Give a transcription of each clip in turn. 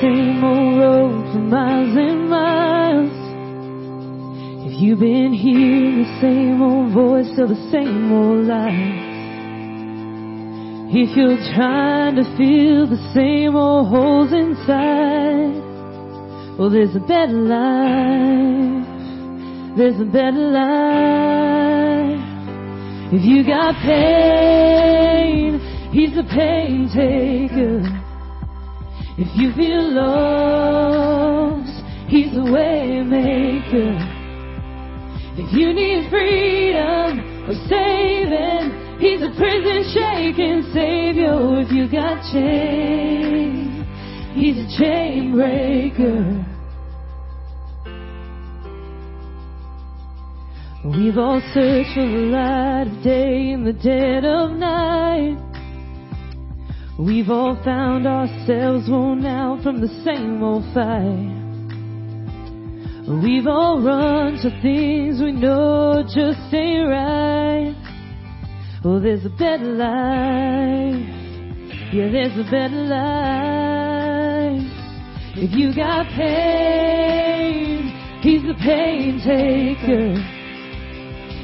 same old road for miles and miles, if you've been hearing the same old voice of the same old lies, if you're trying to fill the same old holes inside, well, there's a better life. There's a better life. If you got pain, He's the pain taker. If you feel lost, He's the way maker. If you need freedom or saving, He's a prison shaking savior. If you got chains, He's a chain breaker. We've all searched for the light of day in the dead of night. We've all found ourselves worn out from the same old fight. We've all run to things we know just ain't right. Oh, there's a better life. Yeah, there's a better life. If you got pain, he's the pain taker.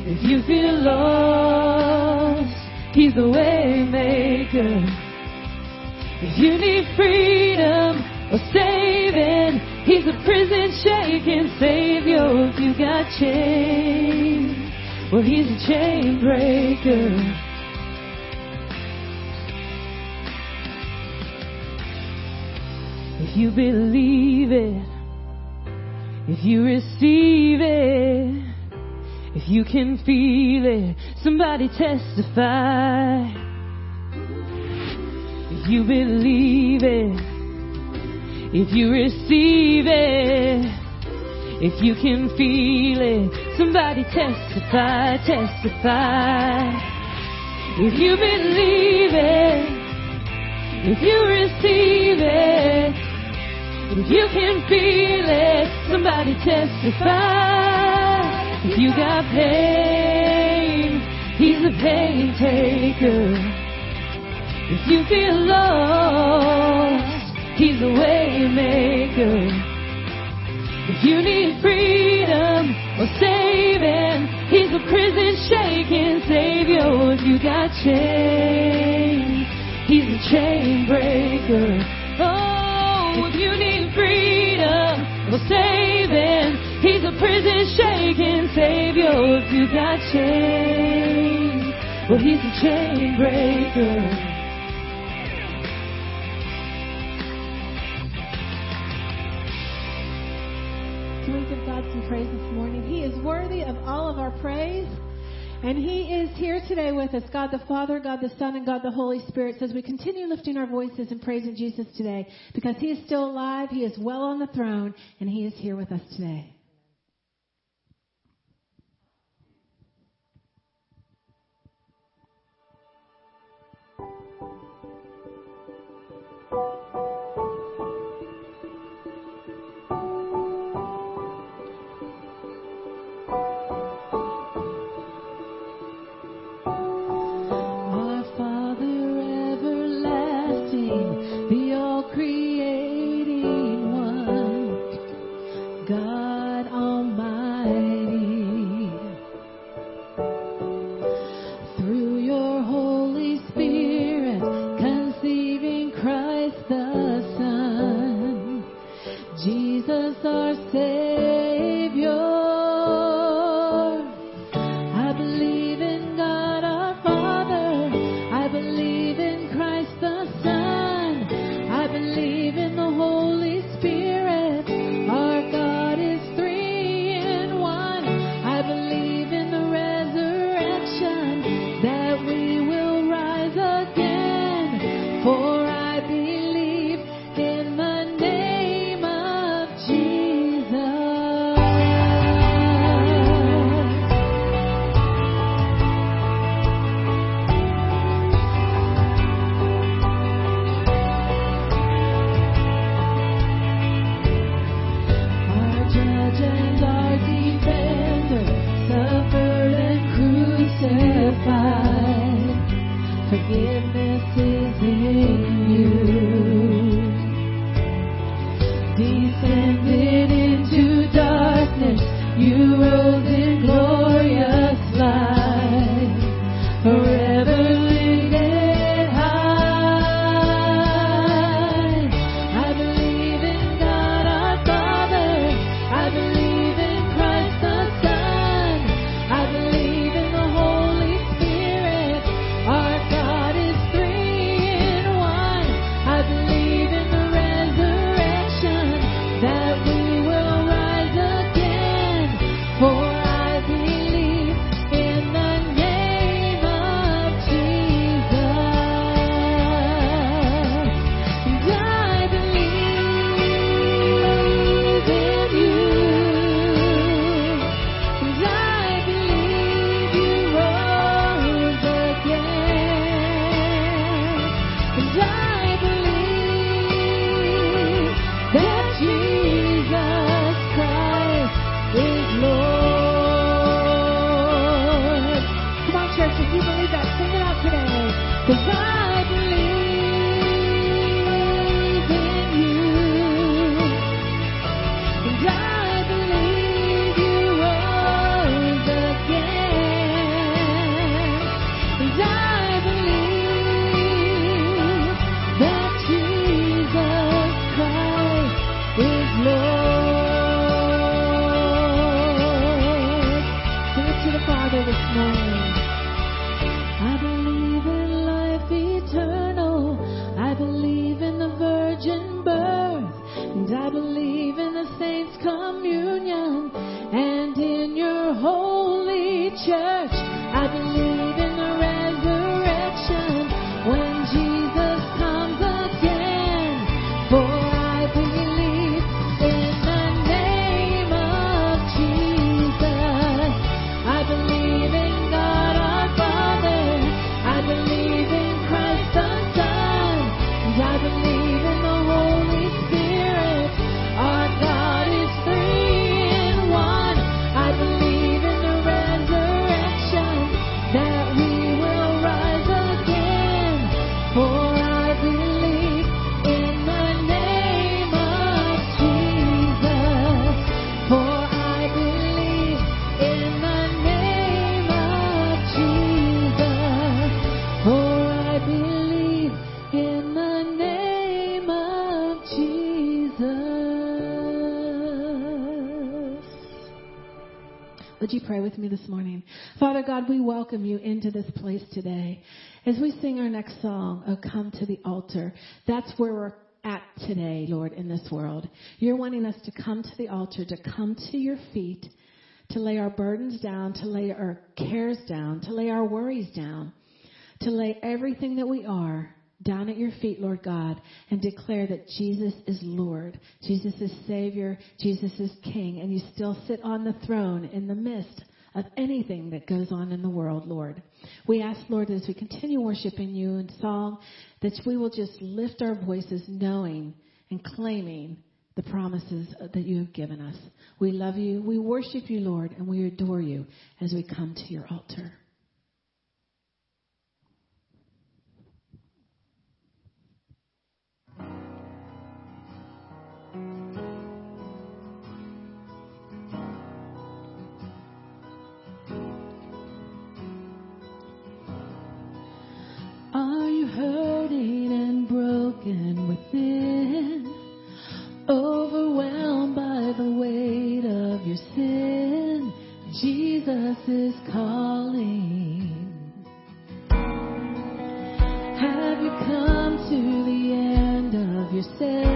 If you feel lost, he's the way maker. If you need freedom or saving, he's a prison shaking savior. If you got chains, well, he's a chain breaker. If you believe it, if you receive it, if you can feel it, somebody testify. If you believe it, if you receive it, if you can feel it, somebody testify, testify. If you believe it, if you receive it, if you can feel it, somebody testify. If you got pain, he's a pain taker. If you feel lost, he's a way maker. If you need freedom or saving, he's a prison shaking savior. If you got chains, he's a chain breaker. Oh, if you need freedom or saving, he's a prison shaking savior. If you got chains, well, he's a chain breaker. Praise this morning? He is worthy of all of our praise. And He is here today with us, God the Father, God the Son, and God the Holy Spirit. So as we continue lifting our voices and praising Jesus today, because He is still alive, He is well on the throne, and He is here with us today. God, we welcome you into this place today. As we sing our next song, Oh Come to the Altar, that's where we're at today, Lord, in this world. You're wanting us to come to the altar, to come to your feet, to lay our burdens down, to lay our cares down, to lay our worries down, to lay everything that we are down at your feet, Lord God, and declare that Jesus is Lord, Jesus is Savior, Jesus is King, and you still sit on the throne in the midst of anything that goes on in the world, Lord. We ask, Lord, as we continue worshiping you in song, that we will just lift our voices knowing and claiming the promises that you have given us. We love you, we worship you, Lord, and we adore you as we come to your altar. Within? Overwhelmed by the weight of your sin? Jesus is calling. Have you come to the end of yourself?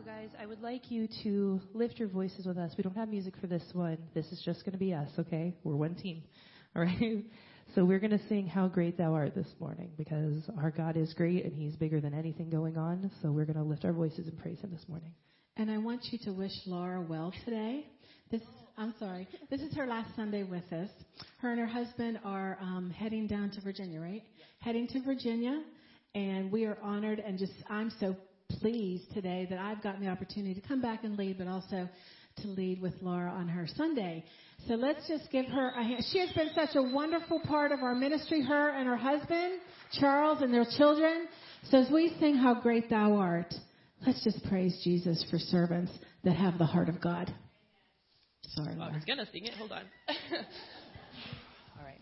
So, guys, I would like you to lift your voices with us. We don't have music for this one. This is just going to be us, okay? We're one team. All right? So, we're going to sing How Great Thou Art this morning because our God is great and He's bigger than anything going on. So, we're going to lift our voices and praise Him this morning. And I want you to wish Laura well today. This, I'm sorry, this is her last Sunday with us. Her and her husband are um, heading down to Virginia, right? Heading to Virginia, and we are honored and just I'm so pleased today that I've gotten the opportunity to come back and lead, but also to lead with Laura on her Sunday. So let's just give her a hand. She has been such a wonderful part of our ministry, her and her husband, Charles, and their children. So as we sing How Great Thou Art, let's just praise Jesus for servants that have the heart of God. Sorry, Oh, I was going to sing it. Hold on. All right.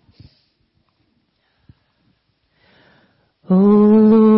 O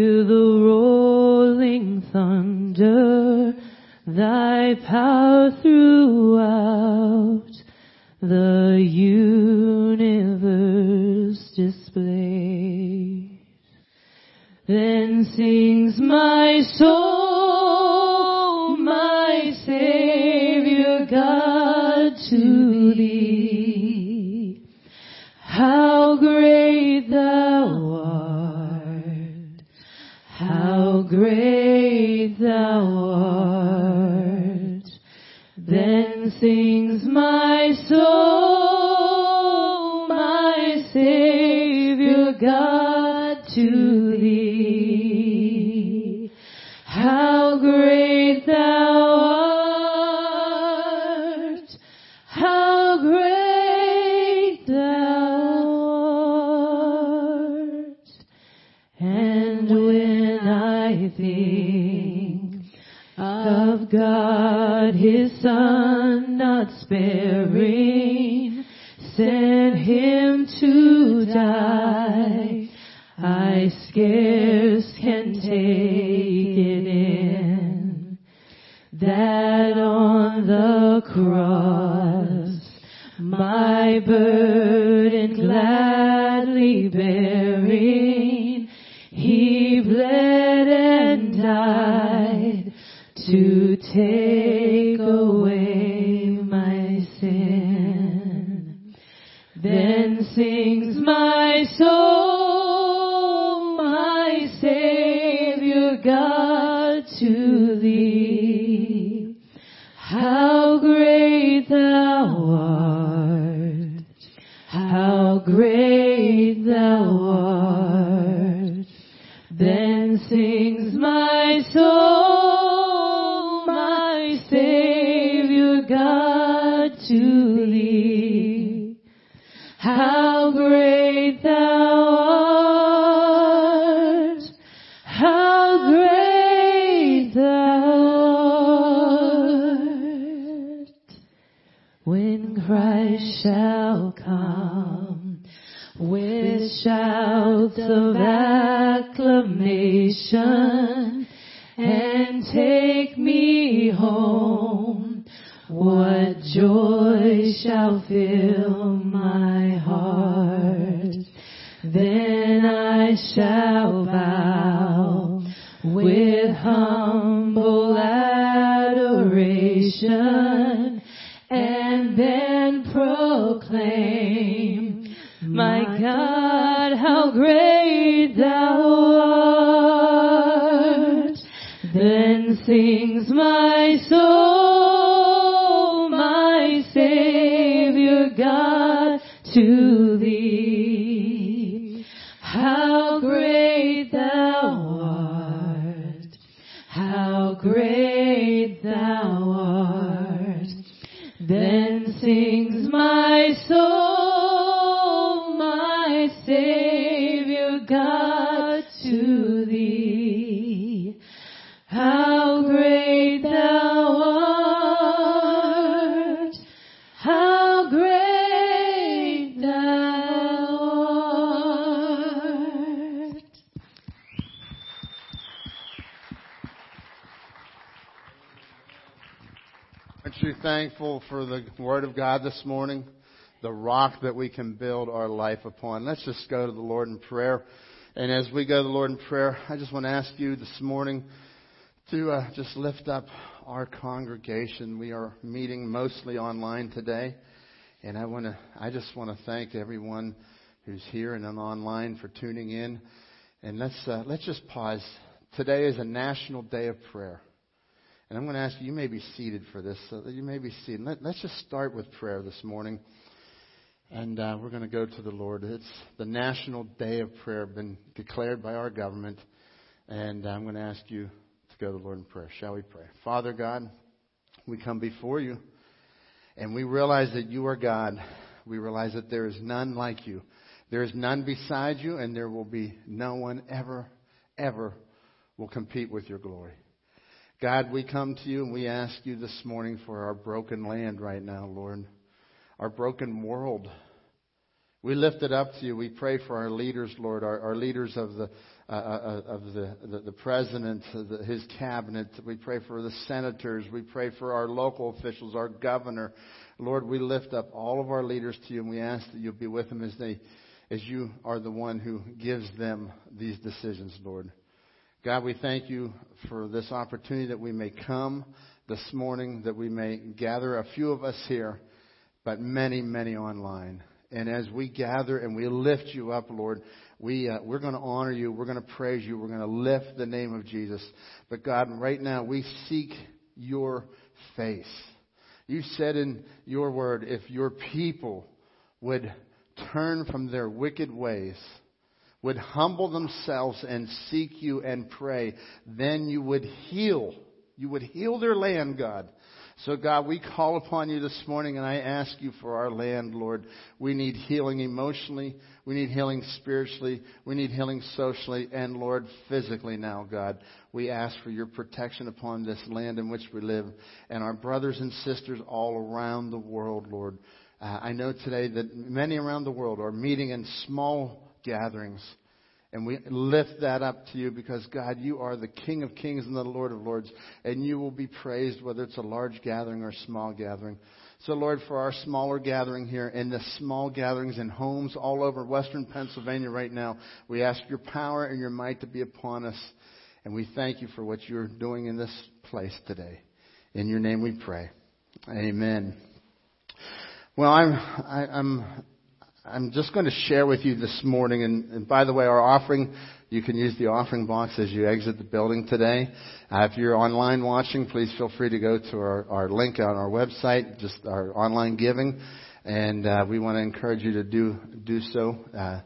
thy power throughout the universe displayed. Then sings my soul, Sings my soul, my Savior God to Shall bow with humble adoration and then proclaim, my God, how great thou art. Then sings thankful for the Word of God this morning? The rock that we can build our life upon. Let's just go to the Lord in prayer. And as we go to the Lord in prayer, I just want to ask you this morning to uh, just lift up our congregation. We are meeting mostly online today. And I want to, I just want to thank everyone who's here and online for tuning in. And let's, uh, let's just pause. Today is a national day of prayer. And I'm going to ask you, you may be seated for this. So that you may be seated. Let, us just start with prayer this morning. And uh, we're going to go to the Lord. It's the National Day of Prayer, been declared by our government. And I'm going to ask you to go to the Lord in prayer. Shall we pray? Father God, we come before you and we realize that you are God. We realize that there is none like you. There is none beside you and there will be no one ever, ever will compete with your glory. God, we come to you and we ask you this morning for our broken land right now, Lord. Our broken world. We lift it up to you. We pray for our leaders, Lord, our, our leaders of the uh, uh, of the, the, the president, the, his cabinet. We pray for the senators. We pray for our local officials, our governor. Lord, we lift up all of our leaders to you, and we ask that you'll be with them as they, as you are the one who gives them these decisions, Lord. God, we thank you for this opportunity that we may come this morning, that we may gather a few of us here, but many, many online. And as we gather and we lift you up, Lord, we, uh, we're going to honor you. We're going to praise you. We're going to lift the name of Jesus. But God, right now we seek your face. You said in your word, if your people would turn from their wicked ways, would humble themselves and seek you and pray, then you would heal. You would heal their land, God. So, God, we call upon you this morning and I ask you for our land, Lord. We need healing emotionally. We need healing spiritually. We need healing socially and, Lord, physically now, God. We ask for your protection upon this land in which we live and our brothers and sisters all around the world, Lord. Uh, I know today that many around the world are meeting in small gatherings and we lift that up to you because, God, you are the King of kings and the Lord of lords, and you will be praised whether it's a large gathering or a small gathering. So, Lord, for our smaller gathering here and the small gatherings in homes all over western Pennsylvania right now, we ask your power and your might to be upon us. And we thank you for what you're doing in this place today. In your name we pray. Amen. Well, I'm, I, am I'm just going to share with you this morning, and, and, by the way, our offering, you can use the offering box as you exit the building today. Uh, if you're online watching, please feel free to go to our, our link on our website, just our online giving, and uh, we want to encourage you to do do so. Uh,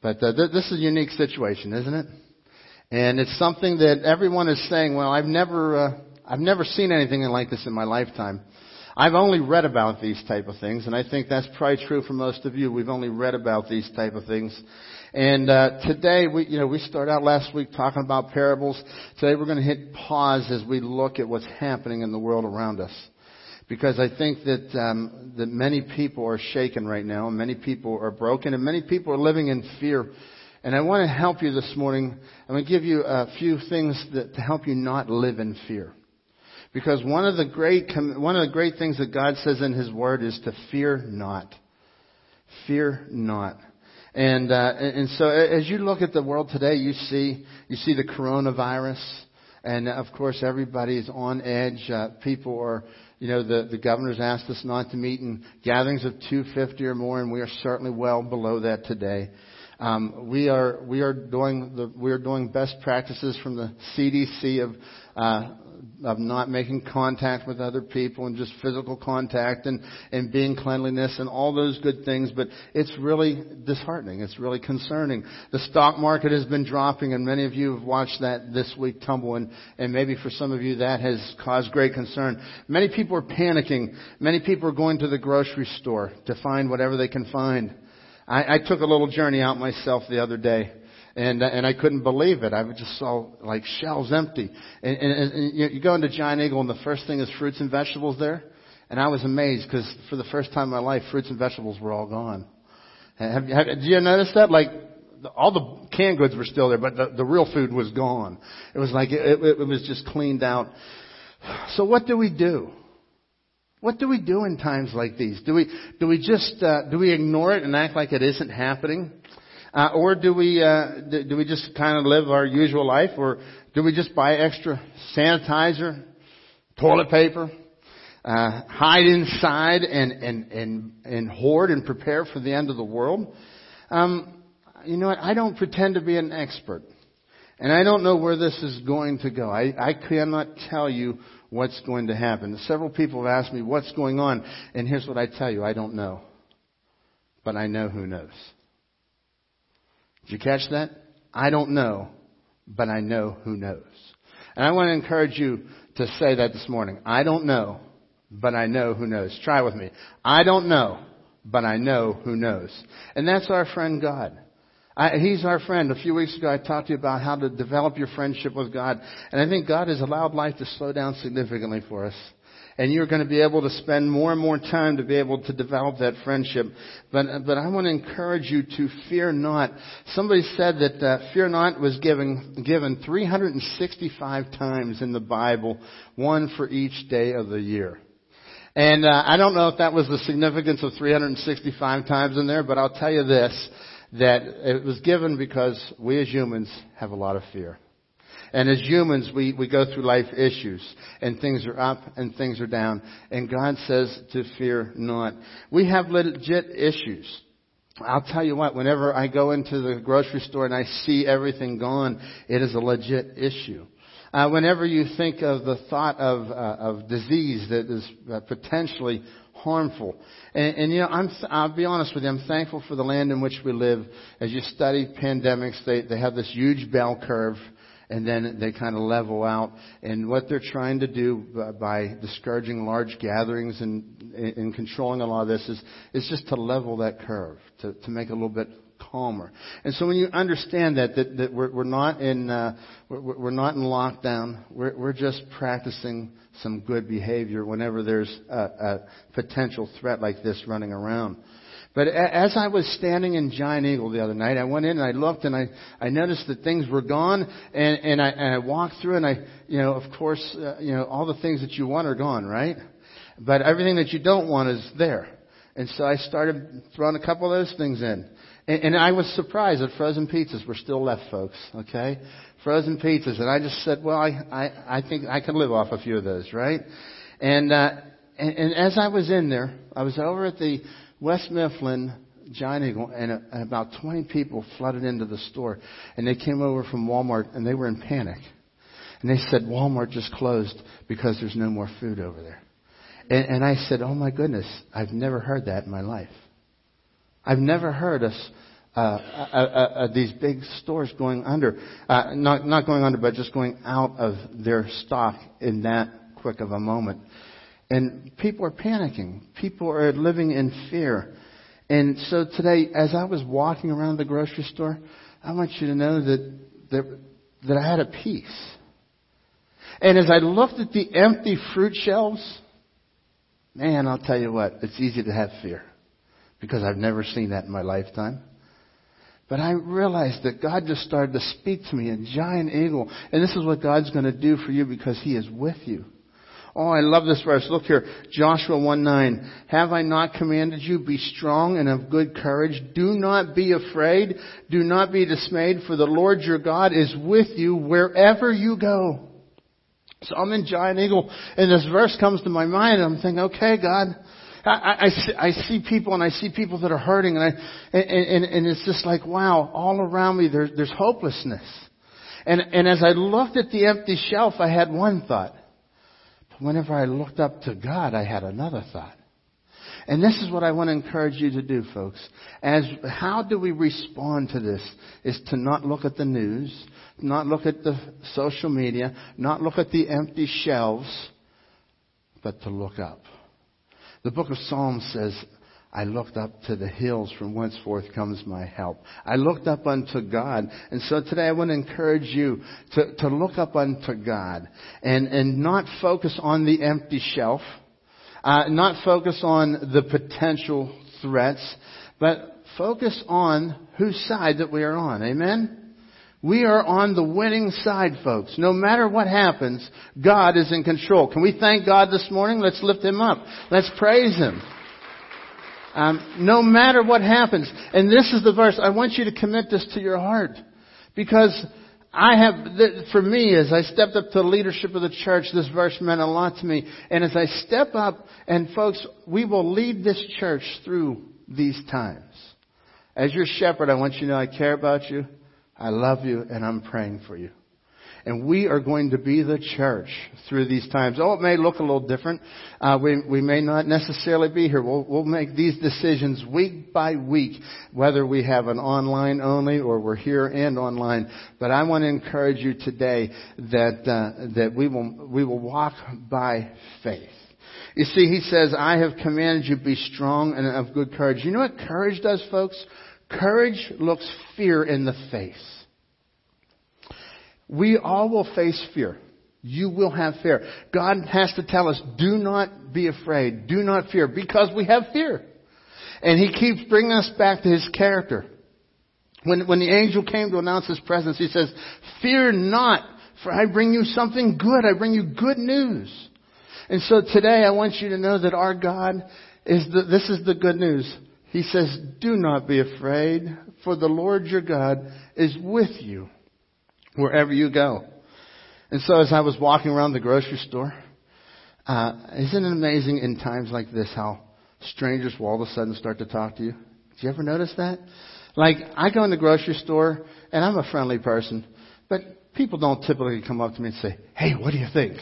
but uh, th- this is a unique situation, isn't it? And it's something that everyone is saying, well, I've never, uh, I've never seen anything like this in my lifetime. I've only read about these type of things, and I think that's probably true for most of you. We've only read about these type of things. And uh, today, we you know we started out last week talking about parables. Today, we're going to hit pause as we look at what's happening in the world around us, because I think that um, that many people are shaken right now, and many people are broken, and many people are living in fear. And I want to help you this morning. I'm going to give you a few things that, to help you not live in fear. Because one of the great, one of the great things that God says in His Word is to fear not. Fear not. And, uh, and so as you look at the world today, you see, you see the coronavirus. And of course, everybody is on edge. Uh, people are, you know, the, the governor's asked us not to meet in gatherings of 250 or more, and we are certainly well below that today. Um, we are we are doing the we are doing best practices from the CDC of uh, of not making contact with other people and just physical contact and, and being cleanliness and all those good things, but it's really disheartening. It's really concerning. The stock market has been dropping and many of you have watched that this week tumble and, and maybe for some of you that has caused great concern. Many people are panicking. Many people are going to the grocery store to find whatever they can find. I, I took a little journey out myself the other day and and I couldn't believe it. I just saw like shelves empty. And, and, and you go into Giant Eagle, and the first thing is fruits and vegetables there. And I was amazed because for the first time in my life, fruits and vegetables were all gone. Have, have, did you notice that? Like all the canned goods were still there, but the, the real food was gone. It was like it, it, it was just cleaned out. So what do we do? What do we do in times like these? Do we do we just uh, do we ignore it and act like it isn't happening? Uh, or do we, uh, do we just kind of live our usual life? Or do we just buy extra sanitizer, toilet paper, uh, hide inside and, and, and, and hoard and prepare for the end of the world? Um, you know what? I don't pretend to be an expert. And I don't know where this is going to go. I, I cannot tell you what's going to happen. Several people have asked me what's going on, and here's what I tell you. I don't know. But I know who knows. Did you catch that? I don't know, but I know who knows. And I want to encourage you to say that this morning. I don't know, but I know who knows. Try with me. I don't know, but I know who knows. And that's our friend God. I, he's our friend. A few weeks ago, I talked to you about how to develop your friendship with God. And I think God has allowed life to slow down significantly for us. And you're going to be able to spend more and more time to be able to develop that friendship. But, but I want to encourage you to fear not. Somebody said that uh, fear not was given, given 365 times in the Bible, one for each day of the year. And uh, I don't know if that was the significance of 365 times in there, but I'll tell you this, that it was given because we as humans have a lot of fear. And as humans, we, we go through life issues, and things are up and things are down, and God says to fear not. We have legit issues. I'll tell you what, whenever I go into the grocery store and I see everything gone, it is a legit issue. Uh, whenever you think of the thought of, uh, of disease that is uh, potentially harmful. And, and you know, I'm, I'll be honest with you, I'm thankful for the land in which we live. As you study pandemics, they, they have this huge bell curve and then they kind of level out. And what they're trying to do by discouraging large gatherings and, and controlling a lot of this is, is just to level that curve, to, to make it a little bit calmer. And so when you understand that, that, that we're, we're not in, uh, we're, we're not in lockdown, we're, we're just practicing some good behavior whenever there's a, a potential threat like this running around. But as I was standing in Giant Eagle the other night, I went in and I looked and I, I noticed that things were gone and, and, I, and I walked through and I, you know, of course, uh, you know, all the things that you want are gone, right? But everything that you don't want is there. And so I started throwing a couple of those things in. And, and I was surprised that frozen pizzas were still left, folks, okay? Frozen pizzas. And I just said, well, I, I, I think I can live off a few of those, right? And, uh, and, and as I was in there, I was over at the West Mifflin Giant Eagle, and, and about 20 people flooded into the store. And they came over from Walmart, and they were in panic. And they said, Walmart just closed because there's no more food over there. And, and I said, oh my goodness, I've never heard that in my life. I've never heard us, uh, uh, uh, uh, these big stores going under, uh, not, not going under, but just going out of their stock in that quick of a moment. And people are panicking. People are living in fear. And so today, as I was walking around the grocery store, I want you to know that, that, that I had a peace. And as I looked at the empty fruit shelves, man, I'll tell you what, it's easy to have fear because I've never seen that in my lifetime. But I realized that God just started to speak to me in giant eagle. And this is what God's going to do for you because He is with you. Oh, I love this verse. Look here. Joshua 1 9. Have I not commanded you? Be strong and of good courage. Do not be afraid. Do not be dismayed, for the Lord your God is with you wherever you go. So I'm in Giant Eagle, and this verse comes to my mind, and I'm thinking, okay, God, I, I, I, see people and I see people that are hurting and I, and, and, and it's just like, wow, all around me there's, there's hopelessness. And, and as I looked at the empty shelf, I had one thought whenever I looked up to God, I had another thought. And this is what I want to encourage you to do, folks. As how do we respond to this? Is to not look at the news, not look at the social media, not look at the empty shelves, but to look up. The book of Psalms says, I looked up to the hills from whence forth comes my help. I looked up unto God. And so today I want to encourage you to, to look up unto God and, and not focus on the empty shelf, uh, not focus on the potential threats, but focus on whose side that we are on. Amen? We are on the winning side, folks. No matter what happens, God is in control. Can we thank God this morning? Let's lift Him up. Let's praise Him. Um, no matter what happens. And this is the verse. I want you to commit this to your heart. Because I have, for me, as I stepped up to the leadership of the church, this verse meant a lot to me. And as I step up, and folks, we will lead this church through these times. As your shepherd, I want you to know I care about you, I love you, and I'm praying for you. And we are going to be the church through these times. Oh, it may look a little different. Uh, we, we may not necessarily be here. We'll, we'll make these decisions week by week, whether we have an online only or we're here and online. But I want to encourage you today that, uh, that we will, we will walk by faith. You see, he says, I have commanded you be strong and of good courage. You know what courage does, folks? Courage looks fear in the face. We all will face fear. You will have fear. God has to tell us, do not be afraid. Do not fear because we have fear. And He keeps bringing us back to His character. When, when the angel came to announce His presence, He says, fear not, for I bring you something good. I bring you good news. And so today I want you to know that our God is the, this is the good news. He says, do not be afraid, for the Lord your God is with you wherever you go. And so as I was walking around the grocery store, uh, isn't it amazing in times like this how strangers will all of a sudden start to talk to you? Do you ever notice that? Like, I go in the grocery store, and I'm a friendly person, but people don't typically come up to me and say, hey, what do you think?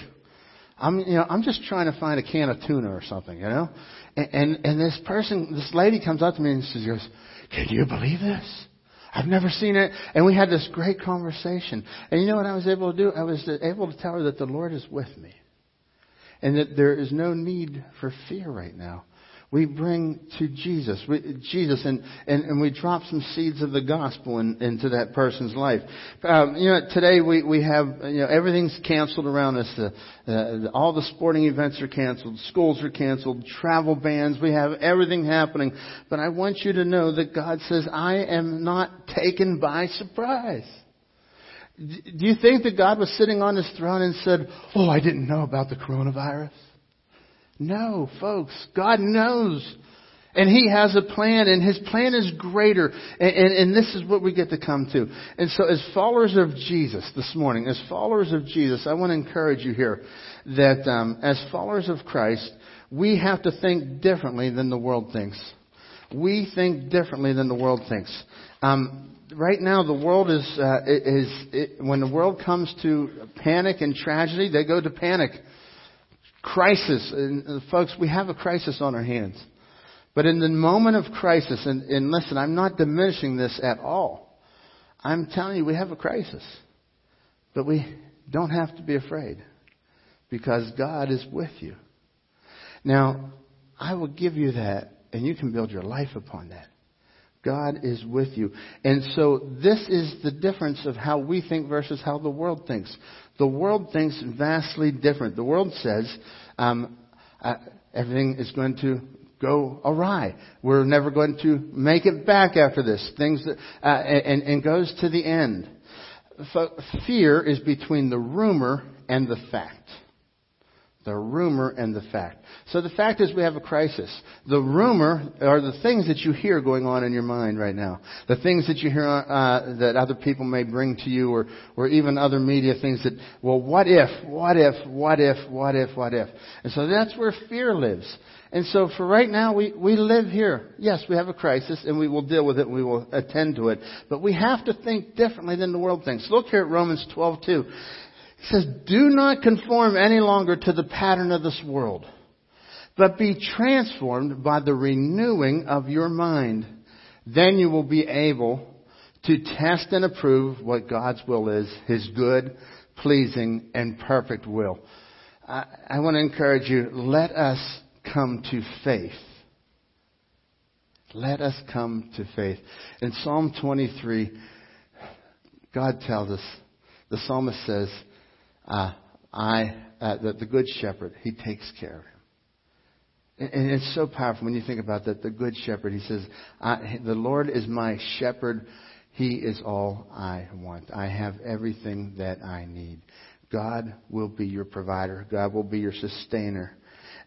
I'm, you know, I'm just trying to find a can of tuna or something, you know? And, and, and this person, this lady comes up to me and she goes, can you believe this? I've never seen it. And we had this great conversation. And you know what I was able to do? I was able to tell her that the Lord is with me. And that there is no need for fear right now we bring to Jesus, we, Jesus, and, and, and we drop some seeds of the gospel in, into that person's life. Um, you know, today we, we have, you know, everything's canceled around us. Uh, all the sporting events are canceled. Schools are canceled. Travel bans. We have everything happening. But I want you to know that God says, I am not taken by surprise. Do you think that God was sitting on his throne and said, Oh, I didn't know about the coronavirus? No, folks. God knows. And He has a plan, and His plan is greater. And, and, and, this is what we get to come to. And so, as followers of Jesus this morning, as followers of Jesus, I want to encourage you here that um, as followers of Christ, we have to think differently than the world thinks. We think differently than the world thinks. Um, right now, the world is, uh, is it, when the world comes to panic and tragedy, they go to panic crisis. And folks, we have a crisis on our hands. But in the moment of crisis, and, and listen, I'm not diminishing this at all. I'm telling you, we have a crisis. But we don't have to be afraid because God is with you. Now, I will give you that, and you can build your life upon that. God is with you. And so this is the difference of how we think versus how the world thinks. The world thinks vastly different. The world says um, uh, everything is going to go awry. We're never going to make it back after this. Things that, uh, and, and goes to the end. Fear is between the rumor and the fact. The rumor and the fact. So the fact is we have a crisis. The rumor are the things that you hear going on in your mind right now. The things that you hear uh, that other people may bring to you or, or even other media things that, well, what if, what if, what if, what if, what if. And so that's where fear lives. And so for right now, we, we live here. Yes, we have a crisis and we will deal with it and we will attend to it. But we have to think differently than the world thinks. Look here at Romans 12, 2. He says, do not conform any longer to the pattern of this world, but be transformed by the renewing of your mind. Then you will be able to test and approve what God's will is, His good, pleasing, and perfect will. I, I want to encourage you, let us come to faith. Let us come to faith. In Psalm 23, God tells us, the psalmist says, uh, I, uh, the, the good shepherd, he takes care of him. And, it's so powerful when you think about that. The good shepherd, he says, the Lord is my shepherd. He is all I want. I have everything that I need. God will be your provider. God will be your sustainer.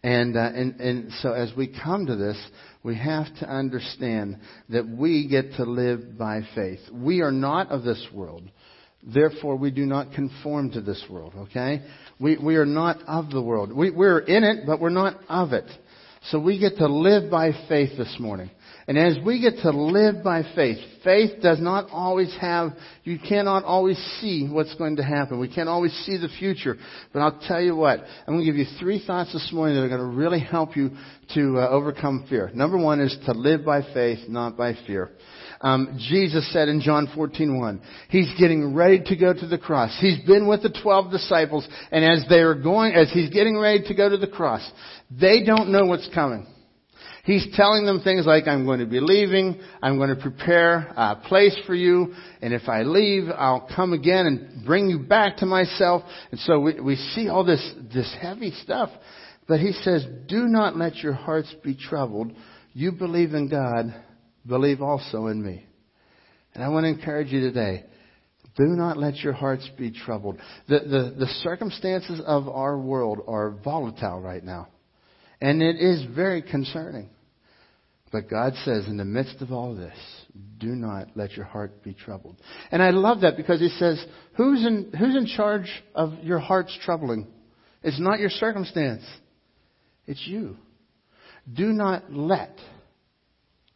And, uh, and, and so as we come to this, we have to understand that we get to live by faith. We are not of this world. Therefore, we do not conform to this world, okay? We, we are not of the world. We, we're in it, but we're not of it. So we get to live by faith this morning. And as we get to live by faith, faith does not always have, you cannot always see what's going to happen. We can't always see the future. But I'll tell you what, I'm going to give you three thoughts this morning that are going to really help you to uh, overcome fear. Number one is to live by faith, not by fear. Um, Jesus said in John 14:1, He's getting ready to go to the cross. He's been with the 12 disciples, and as they are going, as He's getting ready to go to the cross, they don't know what's coming. He's telling them things like, I'm going to be leaving, I'm going to prepare a place for you, and if I leave, I'll come again and bring you back to myself. And so we, we see all this, this heavy stuff. But he says, do not let your hearts be troubled. You believe in God, believe also in me. And I want to encourage you today, do not let your hearts be troubled. The, the, the circumstances of our world are volatile right now. And it is very concerning. But God says, in the midst of all this, do not let your heart be troubled. And I love that because He says, who's in, who's in charge of your heart's troubling? It's not your circumstance. It's you. Do not let,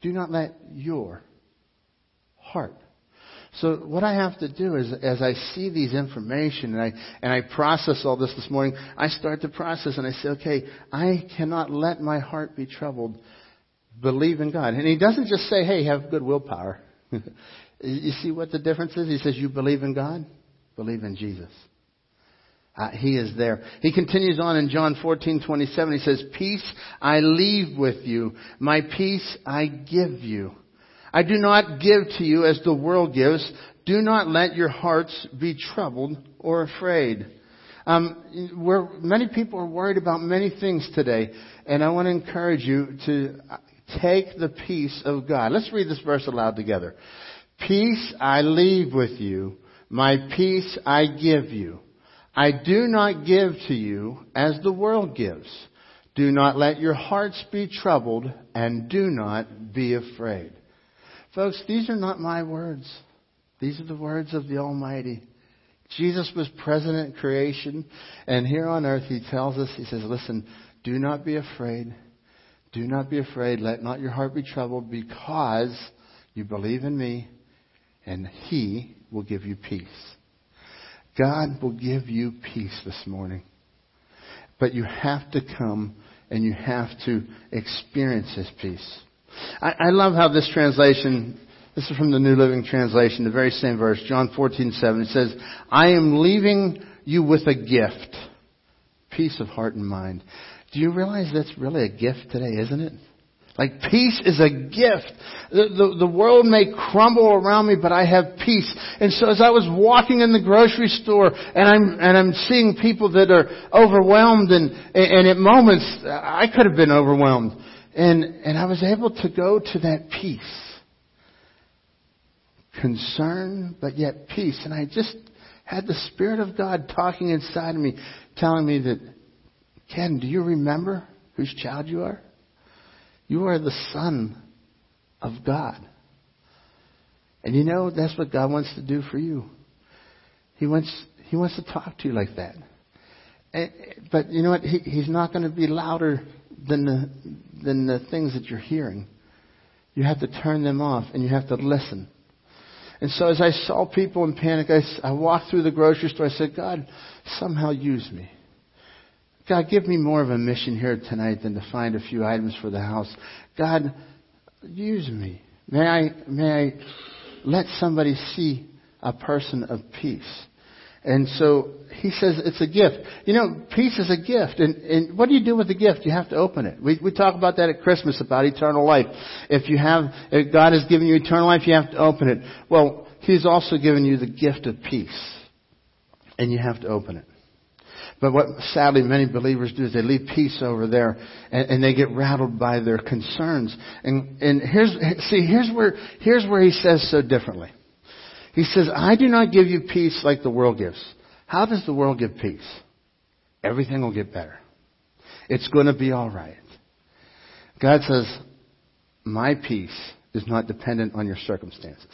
do not let your heart so what I have to do is, as I see these information and I, and I process all this this morning, I start to process and I say, okay, I cannot let my heart be troubled. Believe in God. And he doesn't just say, hey, have good willpower. you see what the difference is? He says, you believe in God? Believe in Jesus. Uh, he is there. He continues on in John 14:27. He says, "Peace I leave with you; my peace I give you." I do not give to you as the world gives. Do not let your hearts be troubled or afraid. Um, where many people are worried about many things today, and I want to encourage you to take the peace of God. Let's read this verse aloud together. Peace I leave with you, my peace I give you. I do not give to you as the world gives. Do not let your hearts be troubled, and do not be afraid. Folks, these are not my words. These are the words of the Almighty. Jesus was present in creation, and here on earth he tells us, he says, listen, do not be afraid. Do not be afraid. Let not your heart be troubled because you believe in me, and he will give you peace. God will give you peace this morning. But you have to come and you have to experience his peace. I, I love how this translation, this is from the New Living Translation, the very same verse, John 14, 7. It says, I am leaving you with a gift, peace of heart and mind. Do you realize that's really a gift today, isn't it? Like peace is a gift. The, the, the, world may crumble around me, but I have peace. And so as I was walking in the grocery store and I'm, and I'm seeing people that are overwhelmed and, and at moments I could have been overwhelmed. And, and I was able to go to that peace. Concern, but yet peace. And I just had the Spirit of God talking inside of me, telling me that, Ken, do you remember whose child you are? You are the Son of God. And you know, that's what God wants to do for you. He wants, he wants to talk to you like that. And, but you know what? He, he's not going to be louder than the, than the things that you're hearing. You have to turn them off and you have to listen. And so as I saw people in panic, I, I walked through the grocery store. I said, God, somehow use me. God, give me more of a mission here tonight than to find a few items for the house. God, use me. May I, may I let somebody see a person of peace. And so he says it's a gift. You know, peace is a gift. And, and what do you do with the gift? You have to open it. We, we talk about that at Christmas about eternal life. If you have, if God has given you eternal life, you have to open it. Well, He's also given you the gift of peace. And you have to open it. But what sadly many believers do is they leave peace over there and, and, they get rattled by their concerns. And, and here's, see, here's where, here's where he says so differently. He says, I do not give you peace like the world gives. How does the world give peace? Everything will get better. It's going to be all right. God says, my peace is not dependent on your circumstances.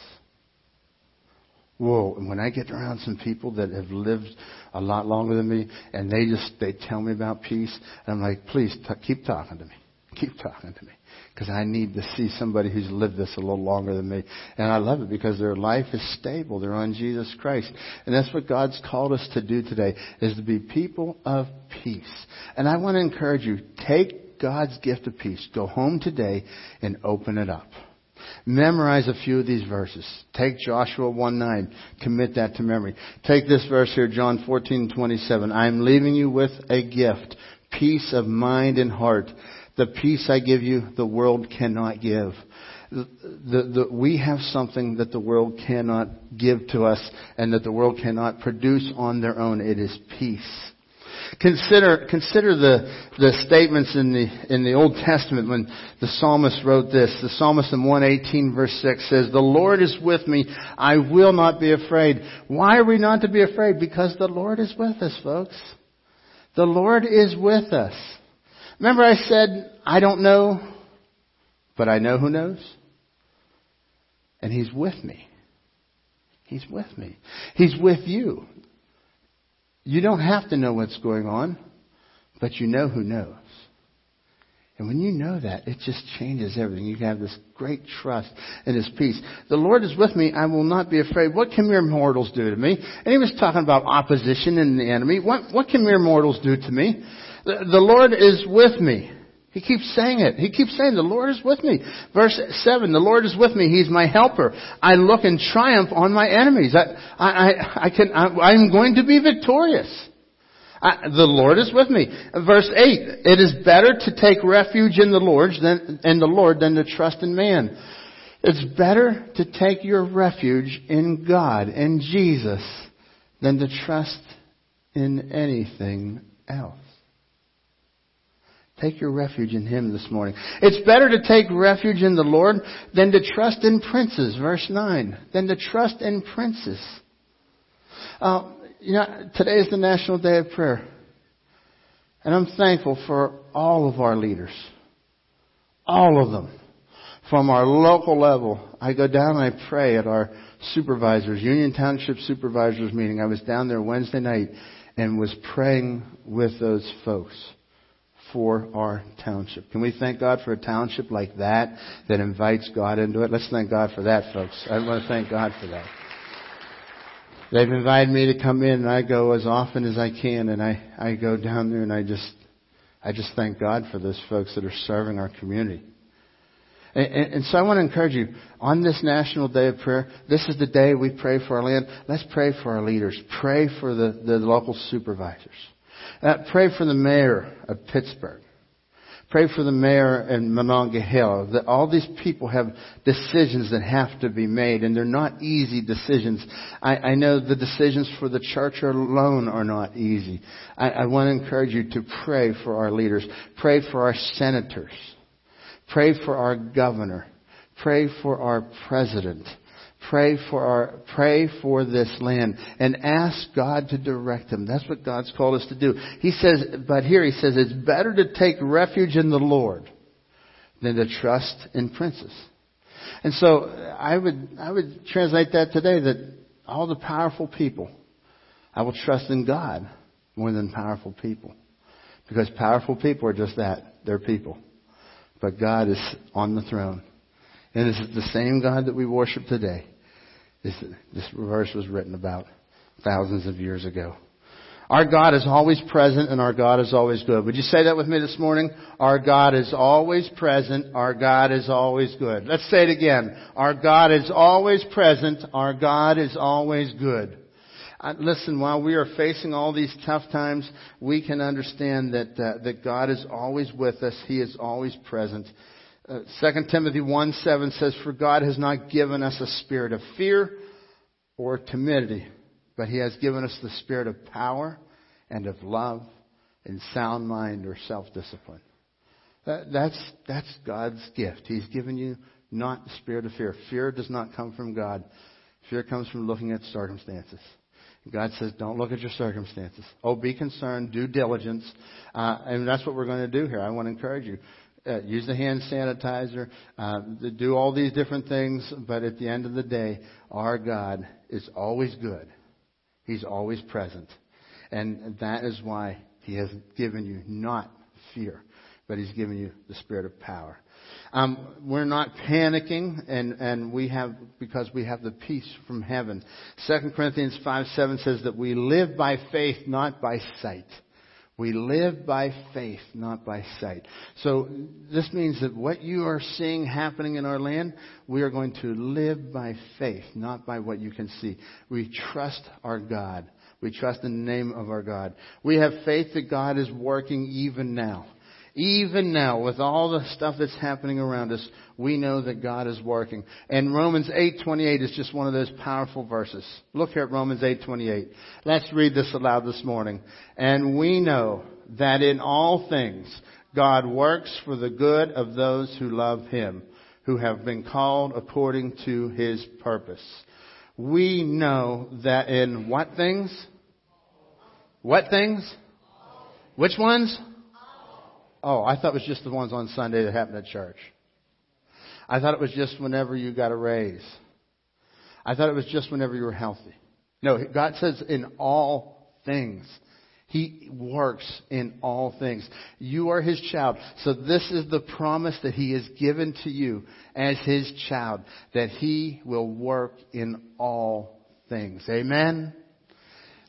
Whoa, and when I get around some people that have lived a lot longer than me and they just, they tell me about peace, I'm like, please t- keep talking to me. Keep talking to me. Because I need to see somebody who's lived this a little longer than me. And I love it because their life is stable. They're on Jesus Christ. And that's what God's called us to do today, is to be people of peace. And I want to encourage you, take God's gift of peace. Go home today and open it up. Memorize a few of these verses. Take Joshua 1 9. Commit that to memory. Take this verse here, John 14 27. I am leaving you with a gift, peace of mind and heart. The peace I give you, the world cannot give. The, the, the, we have something that the world cannot give to us and that the world cannot produce on their own. It is peace. Consider, consider the, the statements in the, in the Old Testament when the psalmist wrote this. The psalmist in 118 verse 6 says, The Lord is with me. I will not be afraid. Why are we not to be afraid? Because the Lord is with us, folks. The Lord is with us. Remember I said, I don't know, but I know who knows? And He's with me. He's with me. He's with you. You don't have to know what's going on, but you know who knows. And when you know that, it just changes everything. You have this great trust and this peace. The Lord is with me. I will not be afraid. What can mere mortals do to me? And he was talking about opposition and the enemy. What, what can mere mortals do to me? The, the Lord is with me. He keeps saying it. He keeps saying, the Lord is with me. Verse 7, the Lord is with me. He's my helper. I look in triumph on my enemies. I, I, I can, I, am going to be victorious. I, the Lord is with me. Verse 8, it is better to take refuge in the Lord than, in the Lord than to trust in man. It's better to take your refuge in God, in Jesus, than to trust in anything else. Take your refuge in Him this morning. It's better to take refuge in the Lord than to trust in princes, verse 9. Than to trust in princes. Uh, you know, today is the National Day of Prayer. And I'm thankful for all of our leaders. All of them. From our local level, I go down and I pray at our supervisors, Union Township Supervisors meeting. I was down there Wednesday night and was praying with those folks for our township. Can we thank God for a township like that that invites God into it? Let's thank God for that, folks. I want to thank God for that. They've invited me to come in and I go as often as I can and I, I go down there and I just, I just thank God for those folks that are serving our community. And, and, and, so I want to encourage you, on this National Day of Prayer, this is the day we pray for our land. Let's pray for our leaders. Pray for the, the local supervisors. Uh, pray for the mayor of Pittsburgh. Pray for the mayor in Monongahela. That all these people have decisions that have to be made, and they're not easy decisions. I, I know the decisions for the church alone are not easy. I, I want to encourage you to pray for our leaders. Pray for our senators. Pray for our governor. Pray for our president pray for our, pray for this land and ask God to direct them. That's what God's called us to do. He says, but here he says it's better to take refuge in the Lord than to trust in princes. And so I would, I would translate that today that all the powerful people, I will trust in God more than powerful people. Because powerful people are just that. They're people. But God is on the throne. And this is the same God that we worship today. This, this verse was written about thousands of years ago. Our God is always present and our God is always good. Would you say that with me this morning? Our God is always present. Our God is always good. Let's say it again. Our God is always present. Our God is always good. Uh, listen, while we are facing all these tough times, we can understand that uh, that God is always with us. He is always present. Uh, 2 Timothy 1 7 says, For God has not given us a spirit of fear or timidity, but He has given us the spirit of power and of love and sound mind or self discipline. That, that's, that's God's gift. He's given you not the spirit of fear. Fear does not come from God. Fear comes from looking at circumstances. God says, don't look at your circumstances. Oh, be concerned, do diligence. Uh, and that's what we're going to do here. I want to encourage you uh, use the hand sanitizer, uh, do all these different things, but at the end of the day, our God is always good. He's always present. And that is why He has given you not fear, but He's given you the spirit of power. Um, we're not panicking, and, and we have because we have the peace from heaven. Second Corinthians five seven says that we live by faith, not by sight. We live by faith, not by sight. So this means that what you are seeing happening in our land, we are going to live by faith, not by what you can see. We trust our God. We trust in the name of our God. We have faith that God is working even now. Even now, with all the stuff that's happening around us, we know that God is working. And Romans 8:28 is just one of those powerful verses. Look here at Romans 8:28. Let's read this aloud this morning. And we know that in all things God works for the good of those who love him, who have been called according to his purpose. We know that in what things? What things? Which ones? Oh, I thought it was just the ones on Sunday that happened at church. I thought it was just whenever you got a raise. I thought it was just whenever you were healthy. No, God says in all things. He works in all things. You are His child. So this is the promise that He has given to you as His child, that He will work in all things. Amen?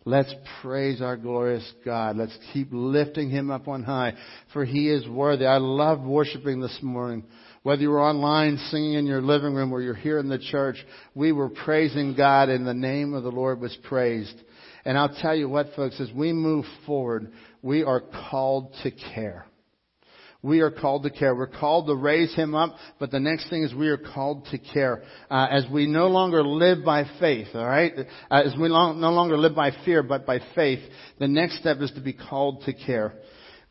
Let's praise our glorious God. Let's keep lifting Him up on high, for He is worthy. I love worshiping this morning. Whether you were online singing in your living room or you're here in the church, we were praising God and the name of the Lord was praised. And I'll tell you what, folks, as we move forward, we are called to care. We are called to care. We're called to raise him up, but the next thing is we are called to care. Uh, as we no longer live by faith, all right? Uh, as we long, no longer live by fear, but by faith, the next step is to be called to care.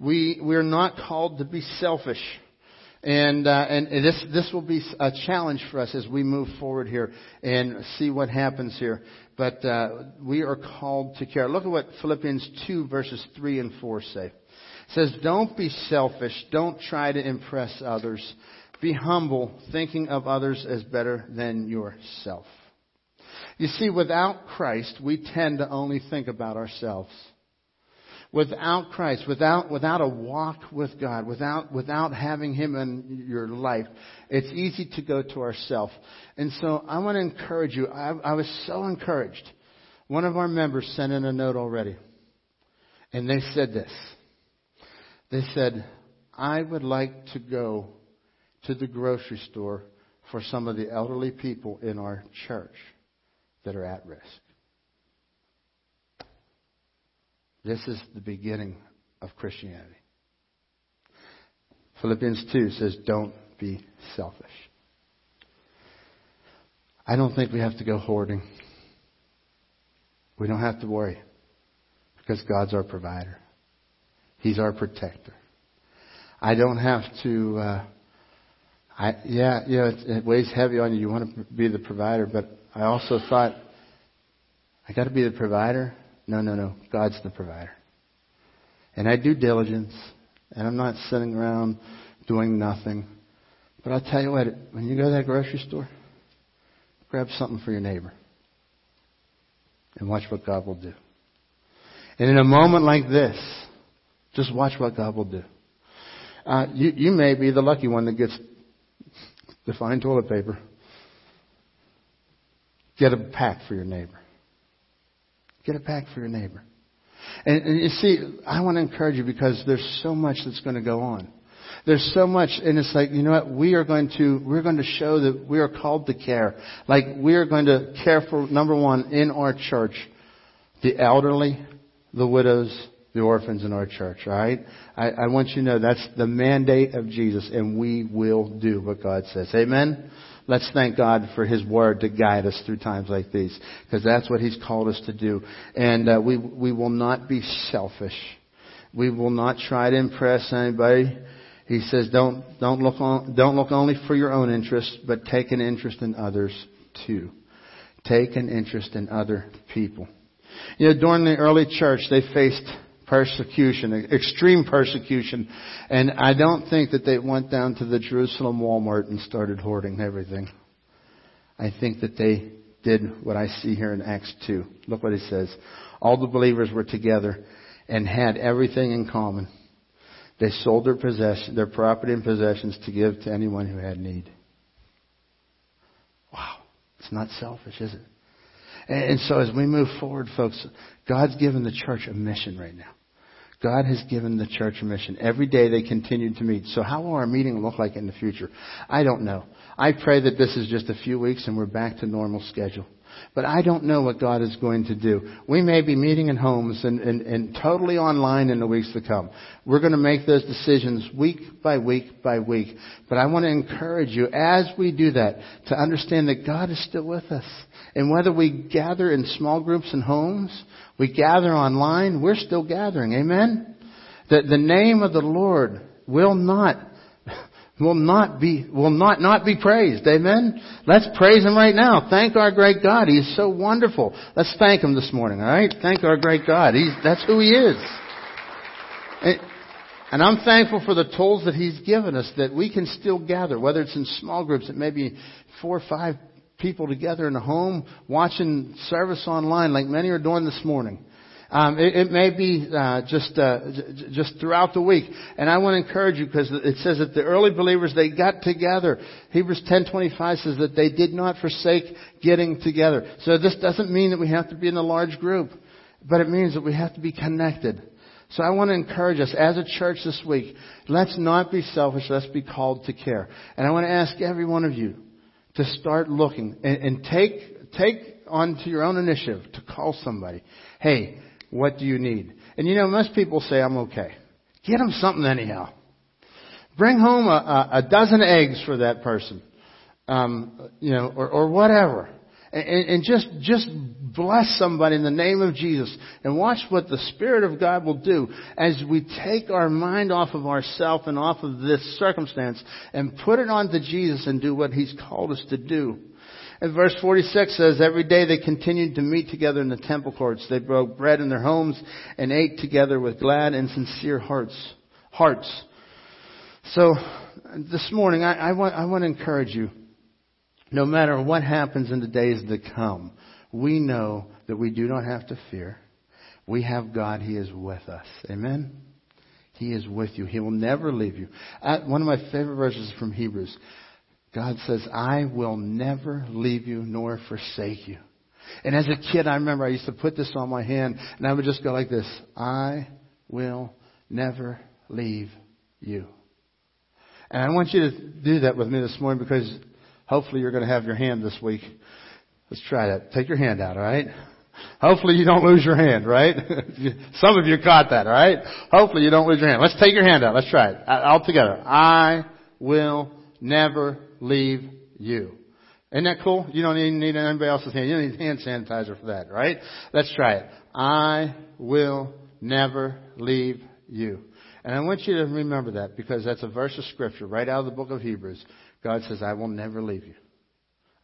We we're not called to be selfish. And, uh, and this, this will be a challenge for us as we move forward here and see what happens here. But uh, we are called to care. Look at what Philippians 2 verses 3 and 4 say. Says, Don't be selfish. Don't try to impress others. Be humble, thinking of others as better than yourself. You see, without Christ, we tend to only think about ourselves. Without Christ, without, without a walk with God, without, without having Him in your life, it's easy to go to ourself. And so I want to encourage you. I, I was so encouraged. One of our members sent in a note already. And they said this. They said, I would like to go to the grocery store for some of the elderly people in our church that are at risk. This is the beginning of Christianity. Philippians 2 says, Don't be selfish. I don't think we have to go hoarding. We don't have to worry because God's our provider. He's our protector. I don't have to. Uh, I yeah, you know, it, it weighs heavy on you. You want to be the provider, but I also thought I got to be the provider. No, no, no. God's the provider. And I do diligence, and I'm not sitting around doing nothing. But I'll tell you what, when you go to that grocery store, grab something for your neighbor. And watch what God will do. And in a moment like this, just watch what God will do. Uh, you, you may be the lucky one that gets the fine toilet paper. Get a pack for your neighbor. Get a pack for your neighbor. And, and you see, I want to encourage you because there's so much that's going to go on. There's so much, and it's like, you know what? We are going to, we're going to show that we are called to care. Like, we are going to care for, number one, in our church, the elderly, the widows, the orphans in our church, alright? I, I want you to know that's the mandate of Jesus and we will do what God says. Amen? Let's thank God for His Word to guide us through times like these, because that's what He's called us to do. And uh, we we will not be selfish. We will not try to impress anybody. He says, don't don't look on, don't look only for your own interest, but take an interest in others too. Take an interest in other people. You know, during the early church, they faced persecution, extreme persecution. And I don't think that they went down to the Jerusalem Walmart and started hoarding everything. I think that they did what I see here in Acts 2. Look what it says. All the believers were together and had everything in common. They sold their possession, their property and possessions to give to anyone who had need. Wow. It's not selfish, is it? And so as we move forward, folks, God's given the church a mission right now. God has given the church a mission. Every day they continue to meet. So how will our meeting look like in the future? I don't know. I pray that this is just a few weeks and we're back to normal schedule. But I don't know what God is going to do. We may be meeting in homes and, and, and totally online in the weeks to come. We're going to make those decisions week by week by week. But I want to encourage you as we do that to understand that God is still with us. And whether we gather in small groups and homes, we gather online, we're still gathering. Amen? That the name of the Lord will not will not be will not not be praised. Amen. Let's praise him right now. Thank our great God. He is so wonderful. Let's thank him this morning. All right. Thank our great God. He's that's who he is. And I'm thankful for the tools that he's given us that we can still gather, whether it's in small groups, it may be four or five people together in a home watching service online like many are doing this morning. Um, it, it, may be uh, just uh, j- just throughout the week, and I want to encourage you because it says that the early believers they got together. Hebrews 10:25 says that they did not forsake getting together. So this doesn't mean that we have to be in a large group, but it means that we have to be connected. So I want to encourage us as a church this week. Let's not be selfish. Let's be called to care. And I want to ask every one of you to start looking and, and take take onto your own initiative to call somebody. Hey, what do you need? And you know, most people say, I'm okay. Get them something anyhow. Bring home a, a, dozen eggs for that person. Um, you know, or, or whatever. And, and just, just bless somebody in the name of Jesus and watch what the Spirit of God will do as we take our mind off of ourselves and off of this circumstance and put it onto Jesus and do what He's called us to do. And verse 46 says, Every day they continued to meet together in the temple courts. They broke bread in their homes and ate together with glad and sincere hearts. Hearts. So, this morning, I, I, want, I want to encourage you. No matter what happens in the days to come, we know that we do not have to fear. We have God. He is with us. Amen? He is with you. He will never leave you. one of my favorite verses from Hebrews. God says, I will never leave you nor forsake you. And as a kid, I remember I used to put this on my hand and I would just go like this. I will never leave you. And I want you to do that with me this morning because hopefully you're going to have your hand this week. Let's try that. Take your hand out, alright? Hopefully you don't lose your hand, right? Some of you caught that, alright? Hopefully you don't lose your hand. Let's take your hand out. Let's try it. All together. I will never leave you. Isn't that cool? You don't even need anybody else's hand. You don't need hand sanitizer for that, right? Let's try it. I will never leave you. And I want you to remember that because that's a verse of scripture right out of the book of Hebrews. God says, I will never leave you.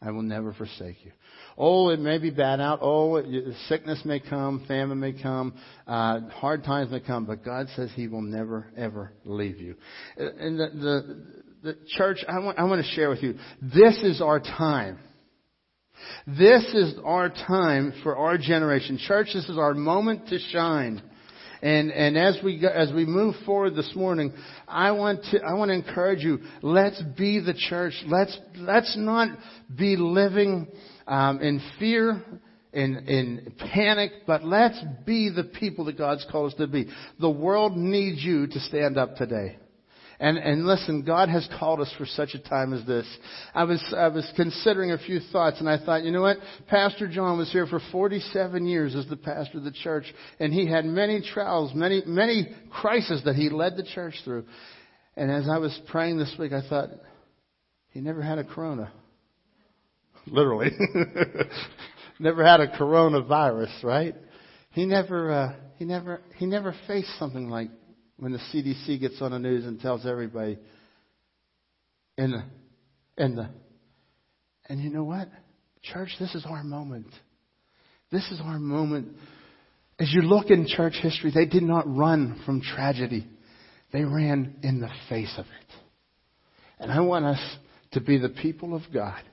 I will never forsake you. Oh, it may be bad out. Oh, it, sickness may come, famine may come, uh, hard times may come, but God says He will never, ever leave you. And the, the, the church, I want, I want to share with you, this is our time. This is our time for our generation. Church, this is our moment to shine. And, and as we go, as we move forward this morning, I want to, I want to encourage you, let's be the church. Let's, let's not be living, um, in fear, in, in panic, but let's be the people that God's called us to be. The world needs you to stand up today. And, and listen, God has called us for such a time as this. I was, I was considering a few thoughts and I thought, you know what? Pastor John was here for 47 years as the pastor of the church and he had many trials, many, many crises that he led the church through. And as I was praying this week, I thought, he never had a corona. Literally. never had a coronavirus, right? He never, uh, he never, he never faced something like when the CDC gets on the news and tells everybody, and and the, and you know what? Church, this is our moment. This is our moment. As you look in church history, they did not run from tragedy. They ran in the face of it. And I want us to be the people of God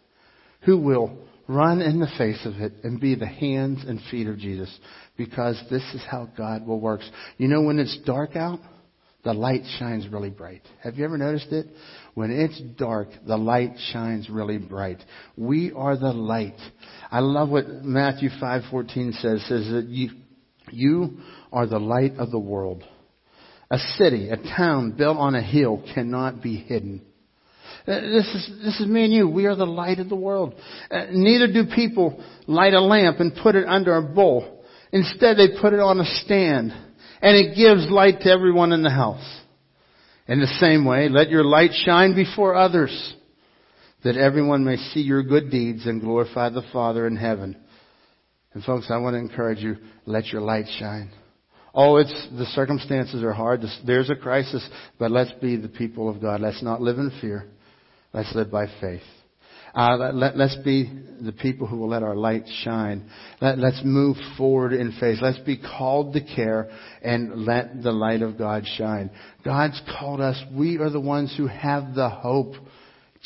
who will run in the face of it and be the hands and feet of Jesus because this is how God will work. You know when it's dark out? The light shines really bright. Have you ever noticed it? When it's dark, the light shines really bright. We are the light. I love what Matthew 5:14 says. Says that you you are the light of the world. A city, a town built on a hill cannot be hidden. Uh, this is, this is me and you. We are the light of the world. Uh, neither do people light a lamp and put it under a bowl. Instead, they put it on a stand and it gives light to everyone in the house. In the same way, let your light shine before others, that everyone may see your good deeds and glorify the Father in heaven. And folks, I want to encourage you, let your light shine. Oh, it's, the circumstances are hard. There's a crisis, but let's be the people of God. Let's not live in fear. Let's live by faith. Uh, let, us be the people who will let our light shine. Let, let's move forward in faith. Let's be called to care and let the light of God shine. God's called us. We are the ones who have the hope.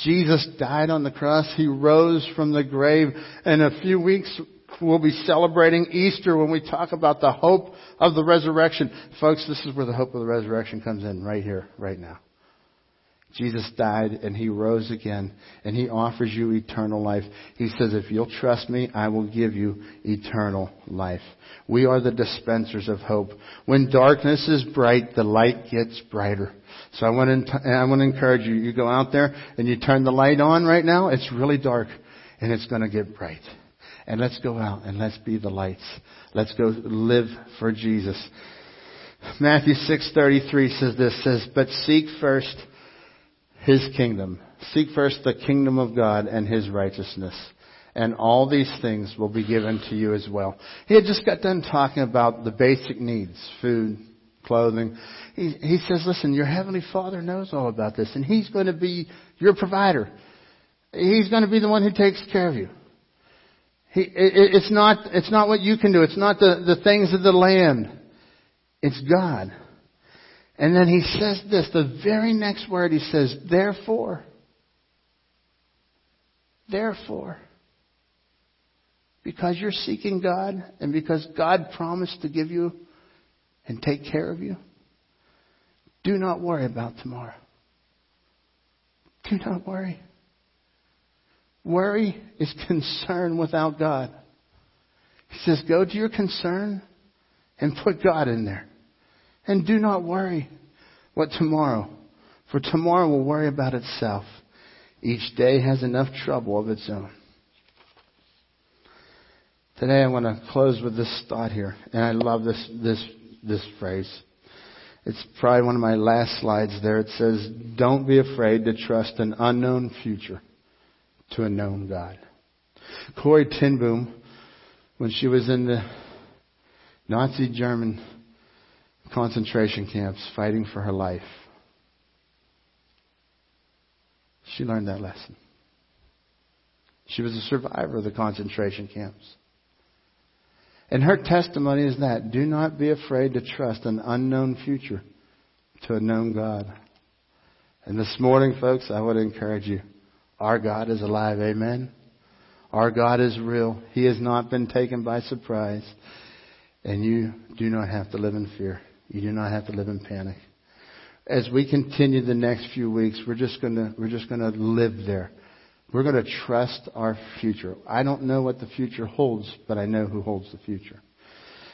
Jesus died on the cross. He rose from the grave. In a few weeks, we'll be celebrating Easter when we talk about the hope of the resurrection. Folks, this is where the hope of the resurrection comes in right here, right now. Jesus died and he rose again and he offers you eternal life. He says, if you'll trust me, I will give you eternal life. We are the dispensers of hope. When darkness is bright, the light gets brighter. So I want to, I want to encourage you, you go out there and you turn the light on right now, it's really dark and it's going to get bright. And let's go out and let's be the lights. Let's go live for Jesus. Matthew 6:33 says this says, "But seek first his kingdom. Seek first the kingdom of God and his righteousness. And all these things will be given to you as well. He had just got done talking about the basic needs, food, clothing. He, he says, listen, your heavenly father knows all about this and he's going to be your provider. He's going to be the one who takes care of you. He, it, it's not, it's not what you can do. It's not the, the things of the land. It's God. And then he says this, the very next word he says, therefore. Therefore. Because you're seeking God and because God promised to give you and take care of you, do not worry about tomorrow. Do not worry. Worry is concern without God. He says, go to your concern and put God in there. And do not worry what tomorrow, for tomorrow will worry about itself. Each day has enough trouble of its own. Today I want to close with this thought here, and I love this, this, this phrase. It's probably one of my last slides there. It says, don't be afraid to trust an unknown future to a known God. Corrie ten Boom, when she was in the Nazi German concentration camps fighting for her life. She learned that lesson. She was a survivor of the concentration camps. And her testimony is that do not be afraid to trust an unknown future to a known God. And this morning, folks, I would encourage you. Our God is alive. Amen. Our God is real. He has not been taken by surprise. And you do not have to live in fear. You do not have to live in panic. As we continue the next few weeks, we're just gonna, we're just gonna live there. We're gonna trust our future. I don't know what the future holds, but I know who holds the future.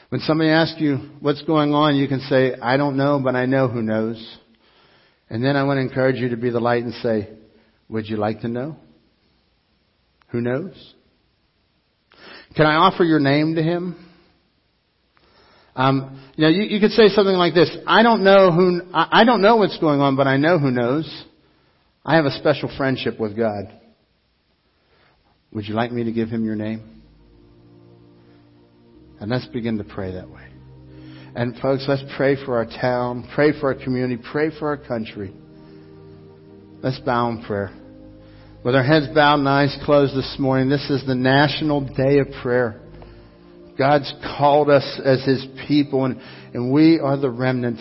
When somebody asks you what's going on, you can say, I don't know, but I know who knows. And then I want to encourage you to be the light and say, would you like to know? Who knows? Can I offer your name to him? Um, you know, you, you could say something like this: I don't know who, I, I don't know what's going on, but I know who knows. I have a special friendship with God. Would you like me to give him your name? And let's begin to pray that way. And folks, let's pray for our town, pray for our community, pray for our country. Let's bow in prayer. With our heads bowed and eyes closed this morning, this is the National Day of Prayer. God's called us as His people, and, and we are the remnant.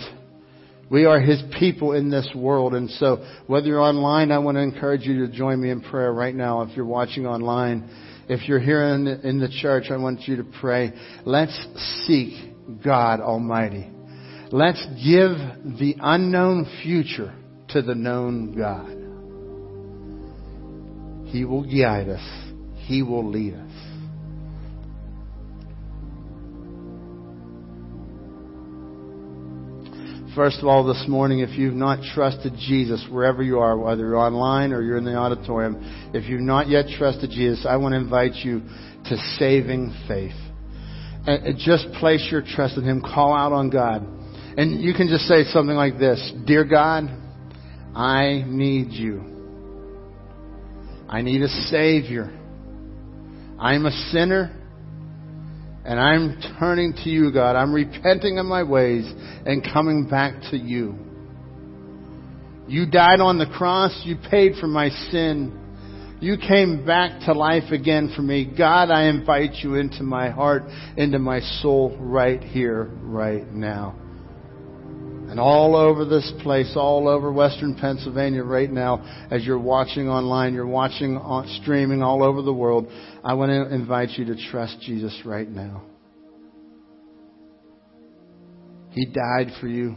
We are His people in this world. And so, whether you're online, I want to encourage you to join me in prayer right now. If you're watching online, if you're here in the, in the church, I want you to pray. Let's seek God Almighty. Let's give the unknown future to the known God. He will guide us. He will lead us. First of all, this morning, if you've not trusted Jesus wherever you are, whether you're online or you're in the auditorium, if you've not yet trusted Jesus, I want to invite you to saving faith. And just place your trust in Him. Call out on God. And you can just say something like this Dear God, I need you. I need a Savior. I'm a sinner. And I'm turning to you, God. I'm repenting of my ways and coming back to you. You died on the cross. You paid for my sin. You came back to life again for me. God, I invite you into my heart, into my soul right here, right now. And all over this place, all over Western Pennsylvania right now, as you're watching online, you're watching on, streaming all over the world, I want to invite you to trust Jesus right now. He died for you.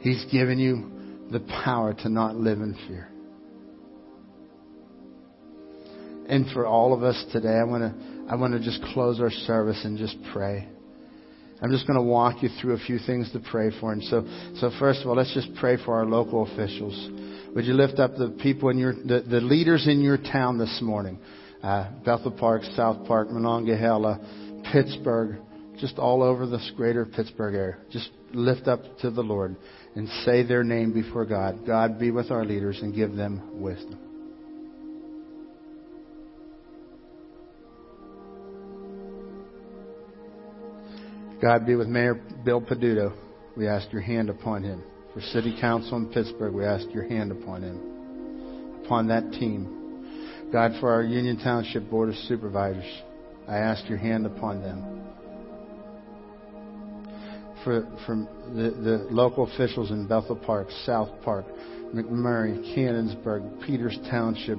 He's given you the power to not live in fear. And for all of us today, I want to I want to just close our service and just pray. I'm just going to walk you through a few things to pray for. And so, so first of all, let's just pray for our local officials. Would you lift up the people in your, the, the leaders in your town this morning? Uh, Bethel Park, South Park, Monongahela, Pittsburgh, just all over this greater Pittsburgh area. Just lift up to the Lord and say their name before God. God be with our leaders and give them wisdom. God be with Mayor Bill Peduto. We ask your hand upon him. For City Council in Pittsburgh, we ask your hand upon him, upon that team. God, for our Union Township Board of Supervisors, I ask your hand upon them. For, for the, the local officials in Bethel Park, South Park, McMurray, Canonsburg, Peters Township,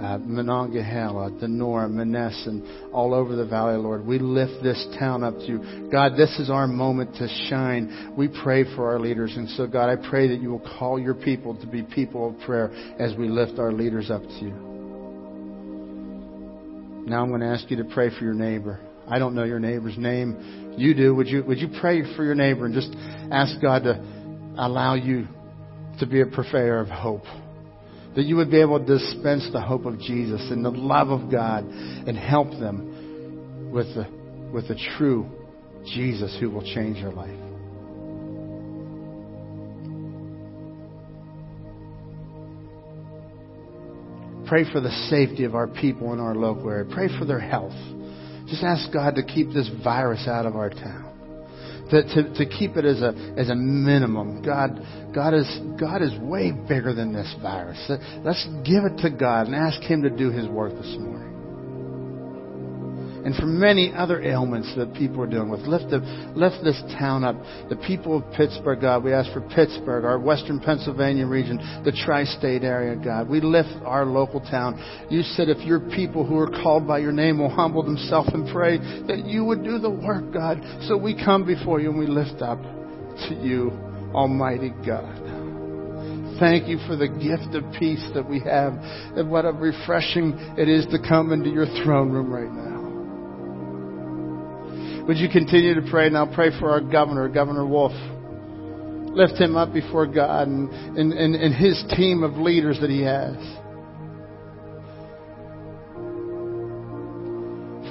uh, Monongahela, Donora, Monessen, all over the valley, Lord. We lift this town up to you. God, this is our moment to shine. We pray for our leaders. And so, God, I pray that you will call your people to be people of prayer as we lift our leaders up to you. Now I'm going to ask you to pray for your neighbor. I don't know your neighbor's name. You do. Would you, would you pray for your neighbor and just ask God to allow you to be a purveyor of hope? That you would be able to dispense the hope of Jesus and the love of God and help them with the, with the true Jesus who will change your life. Pray for the safety of our people in our local area. Pray for their health. Just ask God to keep this virus out of our town. To, to, to keep it as a, as a minimum. God, God, is, God is way bigger than this virus. Let's give it to God and ask Him to do His work this morning and for many other ailments that people are dealing with. Lift, the, lift this town up. The people of Pittsburgh, God, we ask for Pittsburgh, our western Pennsylvania region, the tri state area, God. We lift our local town. You said if your people who are called by your name will humble themselves and pray, that you would do the work, God. So we come before you and we lift up to you, Almighty God thank you for the gift of peace that we have and what a refreshing it is to come into your throne room right now. Would you continue to pray? Now pray for our governor, Governor Wolf. Lift him up before God and, and, and, and his team of leaders that he has.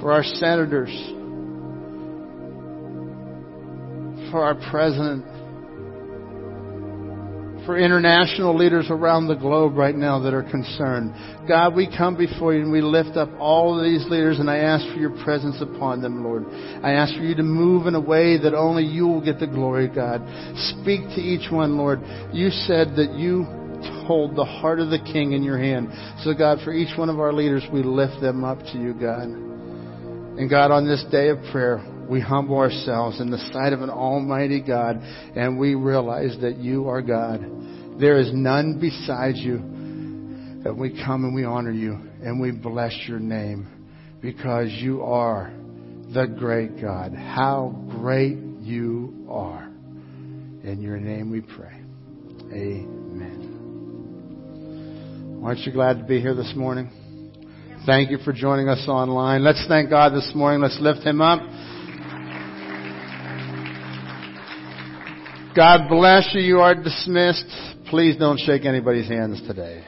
For our senators, for our president, for international leaders around the globe right now that are concerned. God, we come before you and we lift up all of these leaders and I ask for your presence upon them, Lord. I ask for you to move in a way that only you will get the glory, God. Speak to each one, Lord. You said that you hold the heart of the king in your hand. So God, for each one of our leaders, we lift them up to you, God. And God, on this day of prayer, we humble ourselves in the sight of an almighty God and we realize that you are God. There is none beside you. And we come and we honor you and we bless your name because you are the great God. How great you are. In your name we pray. Amen. Aren't you glad to be here this morning? Thank you for joining us online. Let's thank God this morning. Let's lift Him up. God bless you. You are dismissed. Please don't shake anybody's hands today.